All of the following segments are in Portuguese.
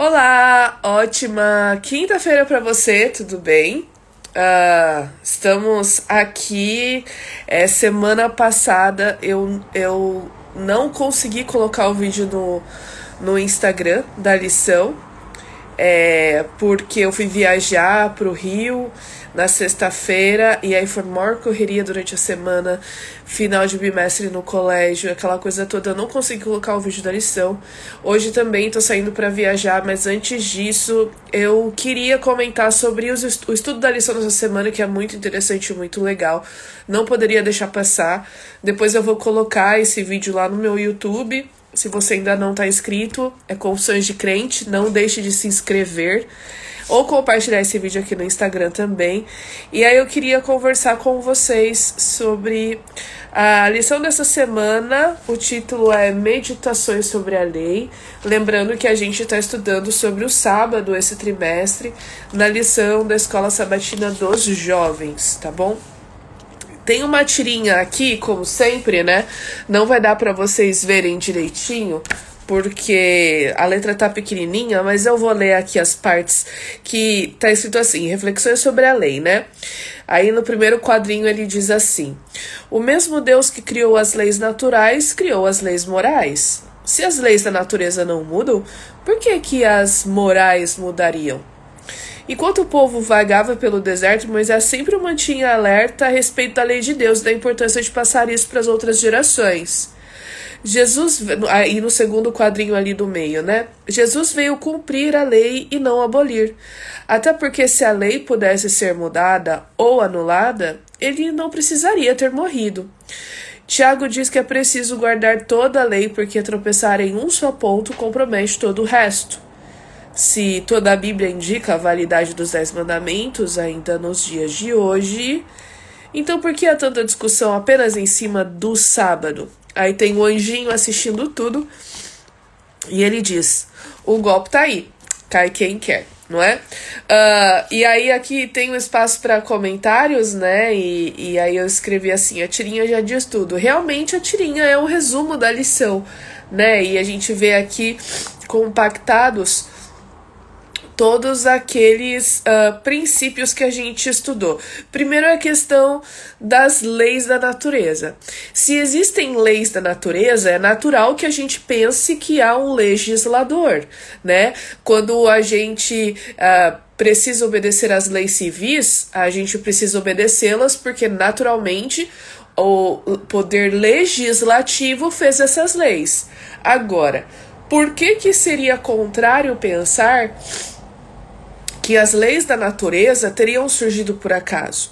Olá, ótima quinta-feira para você, tudo bem? Uh, estamos aqui. É, semana passada eu, eu não consegui colocar o vídeo no, no Instagram da lição, é, porque eu fui viajar para o Rio na sexta-feira e aí foi maior correria durante a semana, final de bimestre no colégio, aquela coisa toda. Eu não consegui colocar o vídeo da lição. Hoje também tô saindo para viajar, mas antes disso eu queria comentar sobre os, o estudo da lição dessa semana, que é muito interessante e muito legal. Não poderia deixar passar. Depois eu vou colocar esse vídeo lá no meu YouTube. Se você ainda não está inscrito, é Confissões de Crente, não deixe de se inscrever ou compartilhar esse vídeo aqui no Instagram também. E aí eu queria conversar com vocês sobre a lição dessa semana. O título é Meditações sobre a Lei. Lembrando que a gente está estudando sobre o sábado esse trimestre na lição da Escola Sabatina dos Jovens, tá bom? Tem uma tirinha aqui, como sempre, né? Não vai dar para vocês verem direitinho, porque a letra tá pequenininha, mas eu vou ler aqui as partes que tá escrito assim: reflexões sobre a lei, né? Aí no primeiro quadrinho ele diz assim: O mesmo Deus que criou as leis naturais criou as leis morais. Se as leis da natureza não mudam, por que que as morais mudariam? Enquanto o povo vagava pelo deserto, Moisés sempre o mantinha alerta a respeito da lei de Deus e da importância de passar isso para as outras gerações. Jesus, aí no segundo quadrinho ali do meio, né? Jesus veio cumprir a lei e não abolir. Até porque se a lei pudesse ser mudada ou anulada, ele não precisaria ter morrido. Tiago diz que é preciso guardar toda a lei porque tropeçar em um só ponto compromete todo o resto. Se toda a Bíblia indica a validade dos Dez Mandamentos ainda nos dias de hoje, então por que há tanta discussão apenas em cima do sábado? Aí tem o anjinho assistindo tudo. E ele diz: o golpe tá aí, cai quem quer, não é? Uh, e aí aqui tem um espaço para comentários, né? E, e aí eu escrevi assim: a tirinha já diz tudo. Realmente a tirinha é um resumo da lição, né? E a gente vê aqui compactados todos aqueles uh, princípios que a gente estudou. Primeiro é a questão das leis da natureza. Se existem leis da natureza, é natural que a gente pense que há um legislador, né? Quando a gente uh, precisa obedecer às leis civis, a gente precisa obedecê-las porque naturalmente o poder legislativo fez essas leis. Agora, por que que seria contrário pensar que as leis da natureza teriam surgido por acaso.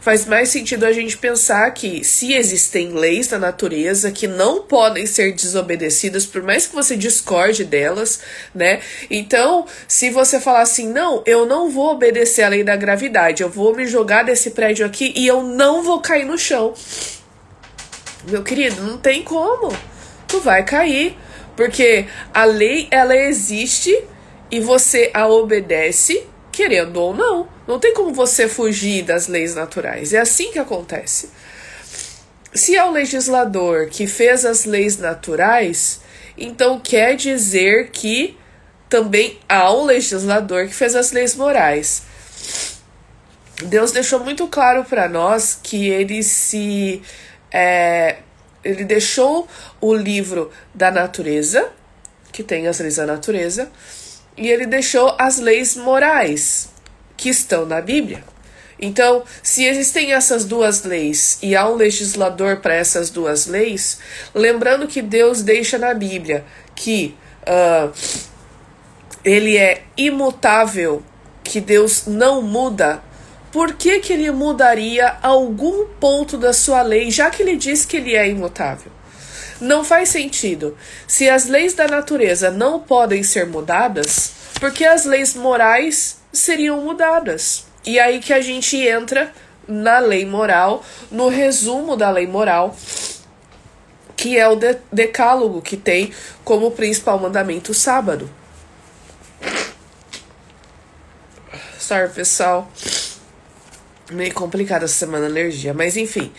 Faz mais sentido a gente pensar que se existem leis da natureza que não podem ser desobedecidas, por mais que você discorde delas, né? Então, se você falar assim, não, eu não vou obedecer a lei da gravidade, eu vou me jogar desse prédio aqui e eu não vou cair no chão. Meu querido, não tem como. Tu vai cair. Porque a lei, ela existe e você a obedece, querendo ou não. Não tem como você fugir das leis naturais. É assim que acontece. Se é o legislador que fez as leis naturais, então quer dizer que também há um legislador que fez as leis morais. Deus deixou muito claro para nós que ele se. É, ele deixou o livro da natureza, que tem as leis da natureza, e ele deixou as leis morais que estão na Bíblia. Então, se existem essas duas leis e há um legislador para essas duas leis, lembrando que Deus deixa na Bíblia que uh, ele é imutável, que Deus não muda, por que, que ele mudaria algum ponto da sua lei, já que ele diz que ele é imutável? Não faz sentido. Se as leis da natureza não podem ser mudadas, porque as leis morais seriam mudadas. E aí que a gente entra na lei moral, no resumo da lei moral, que é o de decálogo que tem como principal mandamento o sábado. Sorry, pessoal. Meio complicada essa semana alergia, mas enfim.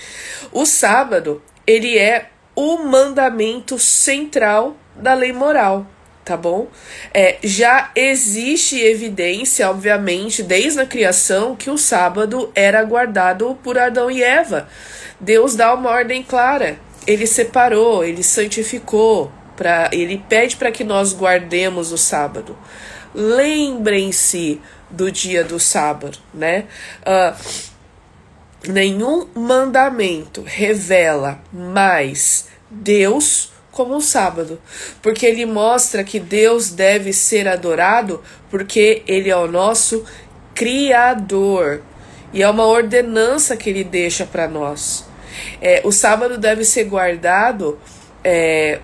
O sábado, ele é o mandamento central da lei moral. tá bom? É, já existe evidência, obviamente, desde a criação, que o sábado era guardado por Adão e Eva. Deus dá uma ordem clara. Ele separou, ele santificou, pra, ele pede para que nós guardemos o sábado. Lembrem-se do dia do sábado, né? Uh, nenhum mandamento revela mais Deus como o sábado, porque ele mostra que Deus deve ser adorado porque ele é o nosso criador e é uma ordenança que ele deixa para nós. É, o sábado deve ser guardado é,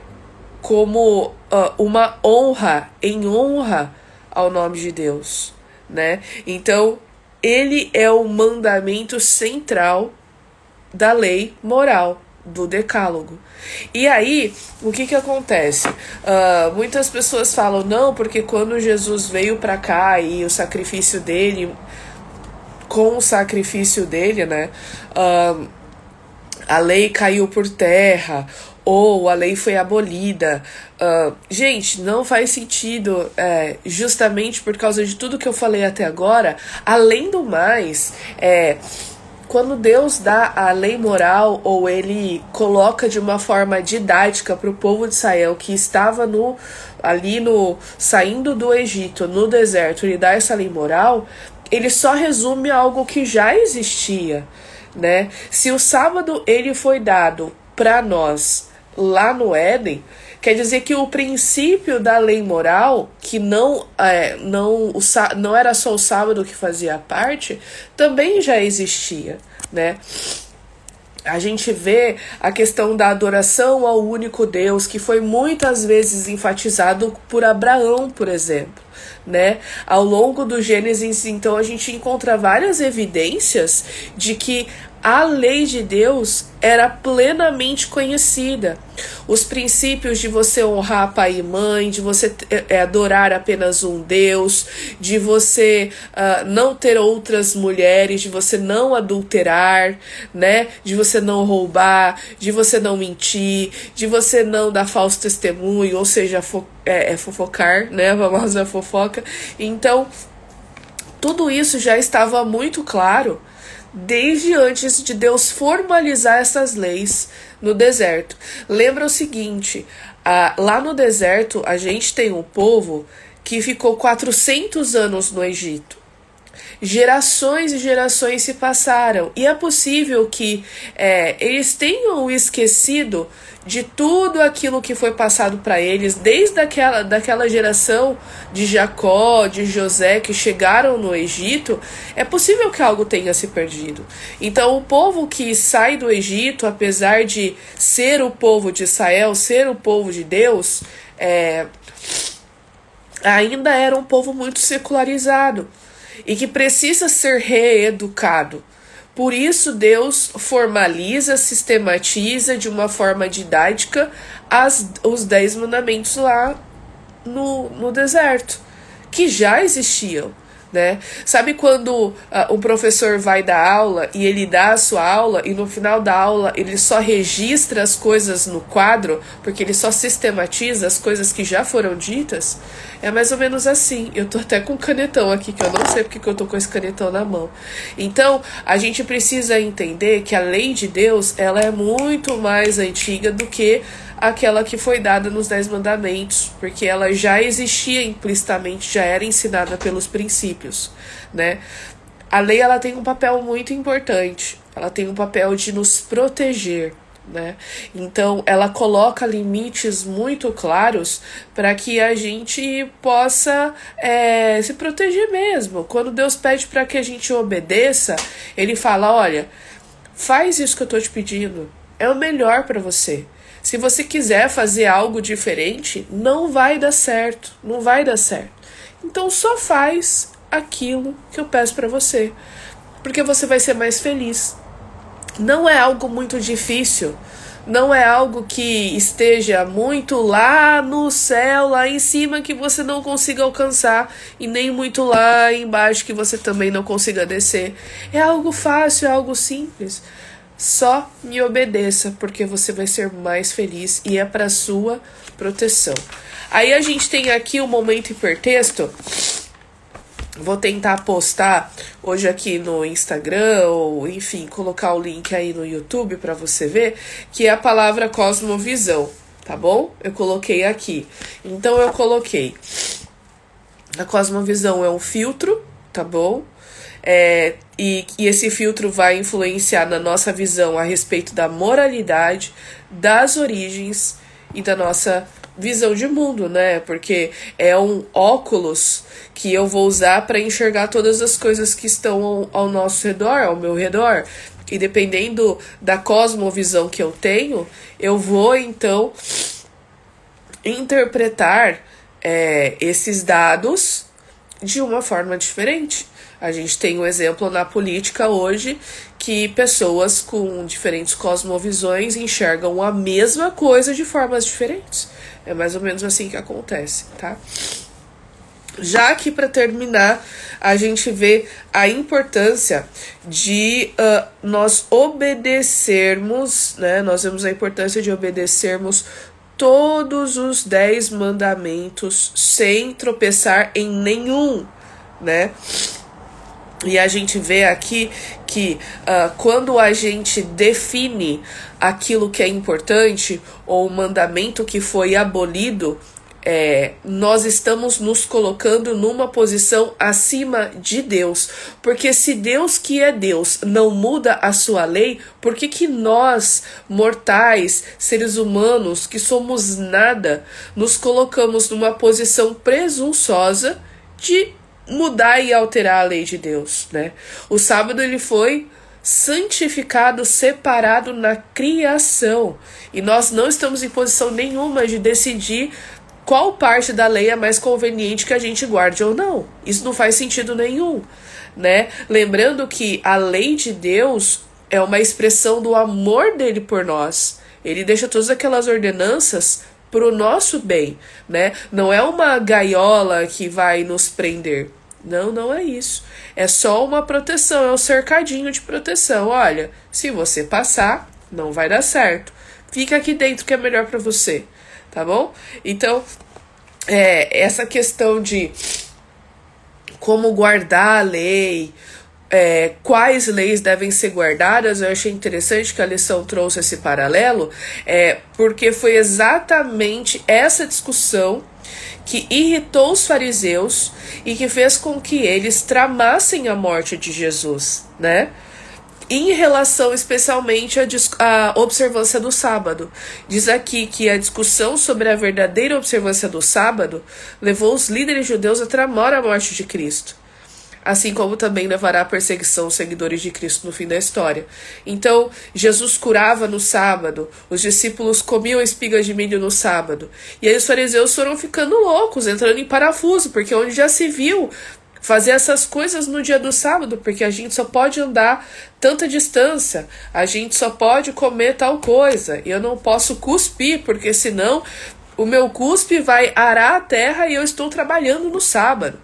como uh, uma honra, em honra ao nome de Deus, né? Então, ele é o mandamento central da lei moral do decálogo. E aí, o que que acontece? Uh, muitas pessoas falam, não, porque quando Jesus veio para cá e o sacrifício dele, com o sacrifício dele, né, uh, a lei caiu por terra, ou a lei foi abolida. Uh, gente, não faz sentido, é, justamente por causa de tudo que eu falei até agora. Além do mais, é quando Deus dá a lei moral ou ele coloca de uma forma didática para o povo de Israel que estava no ali no saindo do Egito, no deserto, ele dá essa lei moral, ele só resume algo que já existia, né? Se o sábado ele foi dado para nós lá no Éden, Quer dizer que o princípio da lei moral, que não, é, não, o, não era só o sábado que fazia parte, também já existia, né? A gente vê a questão da adoração ao único Deus, que foi muitas vezes enfatizado por Abraão, por exemplo. Né? Ao longo do Gênesis, então, a gente encontra várias evidências de que a lei de Deus era plenamente conhecida. Os princípios de você honrar pai e mãe, de você é, adorar apenas um Deus, de você uh, não ter outras mulheres, de você não adulterar, né? De você não roubar, de você não mentir, de você não dar falso testemunho, ou seja, fo é, é fofocar, né? A famosa fofoca. Então, tudo isso já estava muito claro desde antes de Deus formalizar essas leis no deserto. Lembra o seguinte: lá no deserto a gente tem um povo que ficou 400 anos no Egito. Gerações e gerações se passaram, e é possível que é, eles tenham esquecido de tudo aquilo que foi passado para eles, desde aquela, daquela geração de Jacó, de José, que chegaram no Egito, é possível que algo tenha se perdido. Então, o povo que sai do Egito, apesar de ser o povo de Israel, ser o povo de Deus, é, ainda era um povo muito secularizado e que precisa ser reeducado. Por isso, Deus formaliza, sistematiza de uma forma didática as, os Dez Mandamentos lá no, no deserto, que já existiam né? Sabe quando uh, o professor vai dar aula e ele dá a sua aula e no final da aula ele só registra as coisas no quadro, porque ele só sistematiza as coisas que já foram ditas? É mais ou menos assim. Eu tô até com um canetão aqui, que eu não sei porque que eu tô com esse canetão na mão. Então, a gente precisa entender que a lei de Deus, ela é muito mais antiga do que aquela que foi dada nos Dez Mandamentos, porque ela já existia implicitamente, já era ensinada pelos princípios, né? A lei ela tem um papel muito importante, ela tem um papel de nos proteger, né? Então ela coloca limites muito claros para que a gente possa é, se proteger mesmo. Quando Deus pede para que a gente obedeça, Ele fala: olha, faz isso que eu estou te pedindo, é o melhor para você. Se você quiser fazer algo diferente, não vai dar certo, não vai dar certo. Então só faz aquilo que eu peço para você, porque você vai ser mais feliz. Não é algo muito difícil, não é algo que esteja muito lá no céu, lá em cima que você não consiga alcançar e nem muito lá embaixo que você também não consiga descer. É algo fácil, é algo simples. Só me obedeça, porque você vai ser mais feliz e é para sua proteção. Aí a gente tem aqui o um momento hipertexto. Vou tentar postar hoje aqui no Instagram ou enfim, colocar o link aí no YouTube para você ver, que é a palavra cosmovisão, tá bom? Eu coloquei aqui. Então eu coloquei a cosmovisão é um filtro, tá bom? É, e, e esse filtro vai influenciar na nossa visão a respeito da moralidade, das origens e da nossa visão de mundo, né? Porque é um óculos que eu vou usar para enxergar todas as coisas que estão ao, ao, nosso redor, ao meu redor. E dependendo da cosmovisão que eu tenho, eu vou então interpretar é, esses dados de uma forma diferente. A gente tem um exemplo na política hoje que pessoas com diferentes cosmovisões enxergam a mesma coisa de formas diferentes. É mais ou menos assim que acontece, tá? Já que para terminar, a gente vê a importância de uh, nós obedecermos, né? Nós vemos a importância de obedecermos todos os dez mandamentos sem tropeçar em nenhum, né? E a gente vê aqui que uh, quando a gente define aquilo que é importante ou o mandamento que foi abolido, é, nós estamos nos colocando numa posição acima de Deus. Porque se Deus, que é Deus, não muda a sua lei, por que, que nós, mortais, seres humanos, que somos nada, nos colocamos numa posição presunçosa de mudar e alterar a lei de Deus, né? O sábado ele foi santificado, separado na criação. E nós não estamos em posição nenhuma de decidir qual parte da lei é mais conveniente que a gente guarde ou não. Isso não faz sentido nenhum, né? Lembrando que a lei de Deus é uma expressão do amor dele por nós. Ele deixa todas aquelas ordenanças para o nosso bem, né? Não é uma gaiola que vai nos prender. Não, não é isso. É só uma proteção, é um cercadinho de proteção. Olha, se você passar, não vai dar certo. Fica aqui dentro que é melhor para você tá bom? Então, é, essa questão de como guardar a lei, é, quais leis devem ser guardadas, eu achei interessante que a lição trouxe esse paralelo, é, porque foi exatamente essa discussão que irritou os fariseus e que fez com que eles tramassem a morte de Jesus, né? em relação especialmente à, observância do sábado. Diz aqui que a discussão sobre a verdadeira observância do sábado levou os líderes judeus a tramar a morte de Cristo. Assim como também levará a perseguição aos seguidores de Cristo no fim da história. Então, Jesus curava no sábado, os discípulos comiam espigas de milho no sábado. E aí os fariseus foram ficando loucos, entrando em parafuso, porque onde já se viu fazer essas coisas no dia do sábado, porque a gente só pode andar tanta distância, a gente só pode comer tal coisa, e eu não posso cuspir, porque senão o meu cuspe vai arar a terra e eu estou trabalhando no sábado.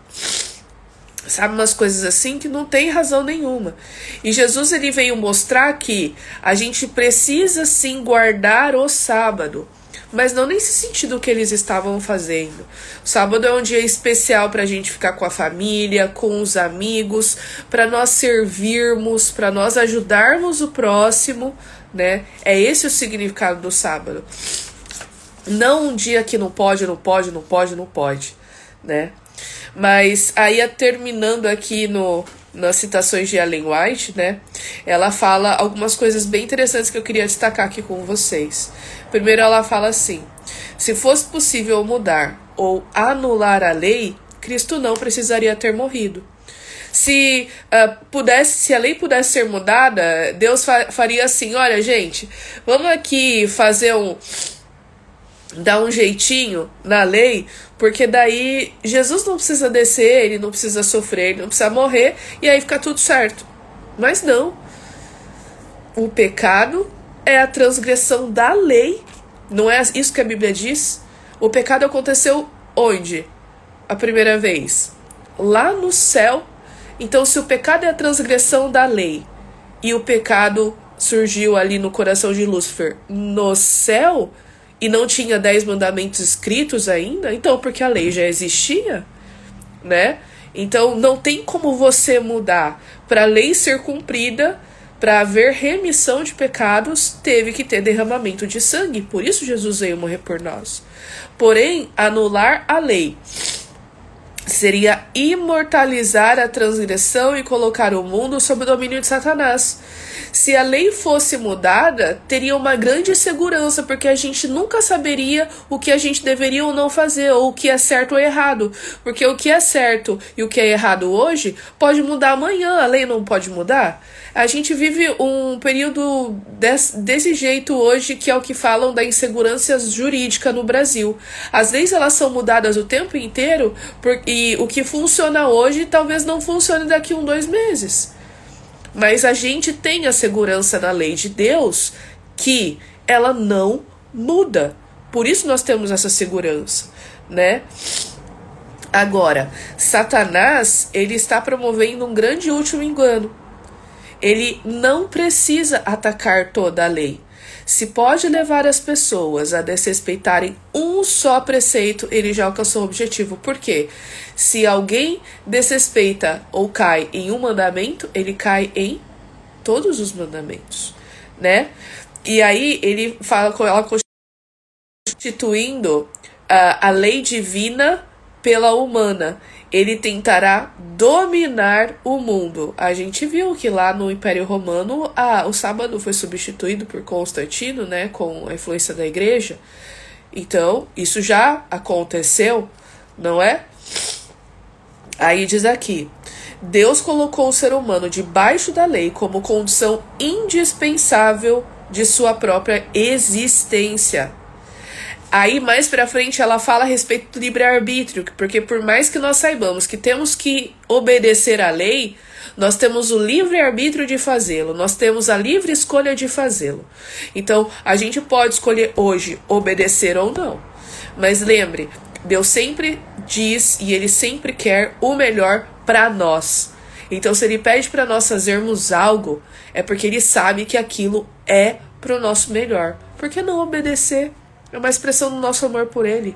Sabe, umas coisas assim que não tem razão nenhuma. E Jesus ele veio mostrar que a gente precisa sim guardar o sábado mas não nesse sentido que eles estavam fazendo. O sábado é um dia especial para a gente ficar com a família, com os amigos, para nós servirmos, para nós ajudarmos o próximo, né? É esse o significado do sábado. Não um dia que não pode, não pode, não pode, não pode, né? Mas aí terminando aqui no nas citações de Ellen White, né? Ela fala algumas coisas bem interessantes que eu queria destacar aqui com vocês. Primeiro, ela fala assim: se fosse possível mudar ou anular a lei, Cristo não precisaria ter morrido. Se uh, pudesse, se a lei pudesse ser mudada, Deus fa faria assim: olha, gente, vamos aqui fazer um dar um jeitinho na lei, porque daí Jesus não precisa descer, ele não precisa sofrer, ele não precisa morrer, e aí fica tudo certo. Mas não. O pecado é a transgressão da lei. Não é isso que a Bíblia diz? O pecado aconteceu onde? A primeira vez? Lá no céu. Então, se o pecado é a transgressão da lei e o pecado surgiu ali no coração de Lúcifer no céu e não tinha dez mandamentos escritos ainda, então porque a lei já existia, né? Então não tem como você mudar. Para a lei ser cumprida, para haver remissão de pecados, teve que ter derramamento de sangue. Por isso Jesus veio morrer por nós. Porém, anular a lei seria imortalizar a transgressão e colocar o mundo sob o domínio de Satanás. Se a lei fosse mudada, teria uma grande segurança, porque a gente nunca saberia o que a gente deveria ou não fazer, ou o que é certo ou errado. Porque o que é certo e o que é errado hoje pode mudar amanhã, a lei não pode mudar. A gente vive um período desse, desse jeito hoje, que é o que falam da insegurança jurídica no Brasil. As leis elas são mudadas o tempo inteiro, por, e o que funciona hoje talvez não funcione daqui a um, dois meses. Mas a gente tem a segurança na lei de Deus que ela não muda. Por isso nós temos essa segurança, né? Agora, Satanás, ele está promovendo um grande último engano. Ele não precisa atacar toda a lei. Se pode levar as pessoas a desrespeitarem um só preceito, ele já alcançou o objetivo. Por quê? Se alguém desrespeita ou cai em um mandamento, ele cai em todos os mandamentos, né? E aí ele fala com ela constituindo a, a lei divina pela humana. Ele tentará dominar o mundo. A gente viu que lá no Império Romano a, o sábado foi substituído por Constantino, né, com a influência da igreja. Então, isso já aconteceu, não é? Aí diz aqui: Deus colocou o ser humano debaixo da lei como condição indispensável de sua própria existência. Aí mais para frente ela fala a respeito do livre-arbítrio, porque por mais que nós saibamos que temos que obedecer à lei, nós temos o livre-arbítrio de fazê-lo, nós temos a livre escolha de fazê-lo. Então, a gente pode escolher hoje obedecer ou não. Mas lembre, Deus sempre diz e ele sempre quer o melhor para nós. Então, se ele pede para nós fazermos algo, é porque ele sabe que aquilo é para o nosso melhor. Por que não obedecer? É uma expressão do nosso amor por Ele.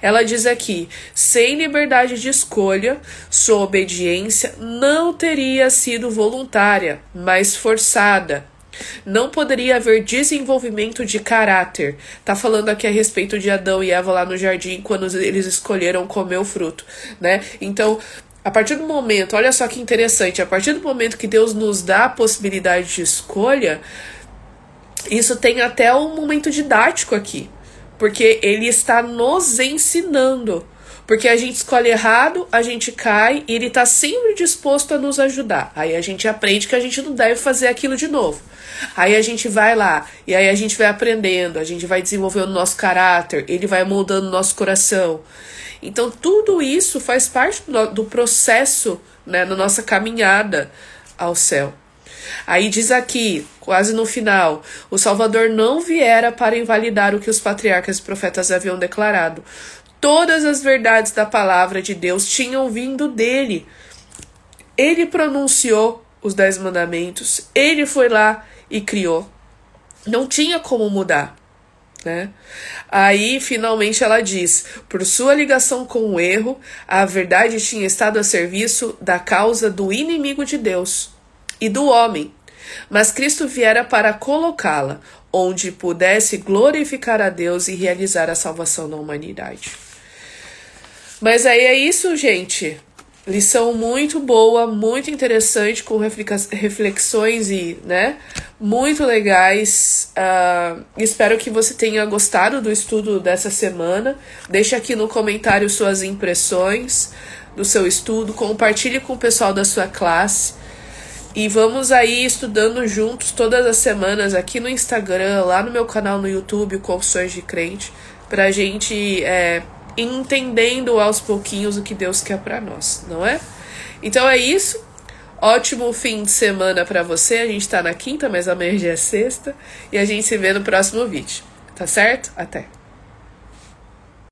Ela diz aqui: sem liberdade de escolha, sua obediência não teria sido voluntária, mas forçada. Não poderia haver desenvolvimento de caráter. Tá falando aqui a respeito de Adão e Eva lá no jardim quando eles escolheram comer o fruto, né? Então, a partir do momento, olha só que interessante, a partir do momento que Deus nos dá a possibilidade de escolha, isso tem até um momento didático aqui. Porque ele está nos ensinando. Porque a gente escolhe errado, a gente cai e ele está sempre disposto a nos ajudar. Aí a gente aprende que a gente não deve fazer aquilo de novo. Aí a gente vai lá e aí a gente vai aprendendo, a gente vai desenvolvendo o nosso caráter, ele vai moldando o nosso coração. Então tudo isso faz parte do processo, né, na nossa caminhada ao céu. Aí diz aqui, quase no final, o Salvador não viera para invalidar o que os patriarcas e profetas haviam declarado. Todas as verdades da palavra de Deus tinham vindo dele. Ele pronunciou os dez mandamentos, ele foi lá e criou. Não tinha como mudar. Né? Aí, finalmente, ela diz: por sua ligação com o erro, a verdade tinha estado a serviço da causa do inimigo de Deus e do homem, mas Cristo viera para colocá-la onde pudesse glorificar a Deus e realizar a salvação da humanidade. Mas aí é isso, gente. Lição muito boa, muito interessante, com reflexões e, né, muito legais. Uh, espero que você tenha gostado do estudo dessa semana. Deixe aqui no comentário suas impressões do seu estudo, compartilhe com o pessoal da sua classe. E vamos aí estudando juntos todas as semanas aqui no Instagram, lá no meu canal no YouTube, Confissões de Crente, pra gente é, entendendo aos pouquinhos o que Deus quer para nós, não é? Então é isso. Ótimo fim de semana para você. A gente tá na quinta, mas amanhã já é sexta. E a gente se vê no próximo vídeo. Tá certo? Até!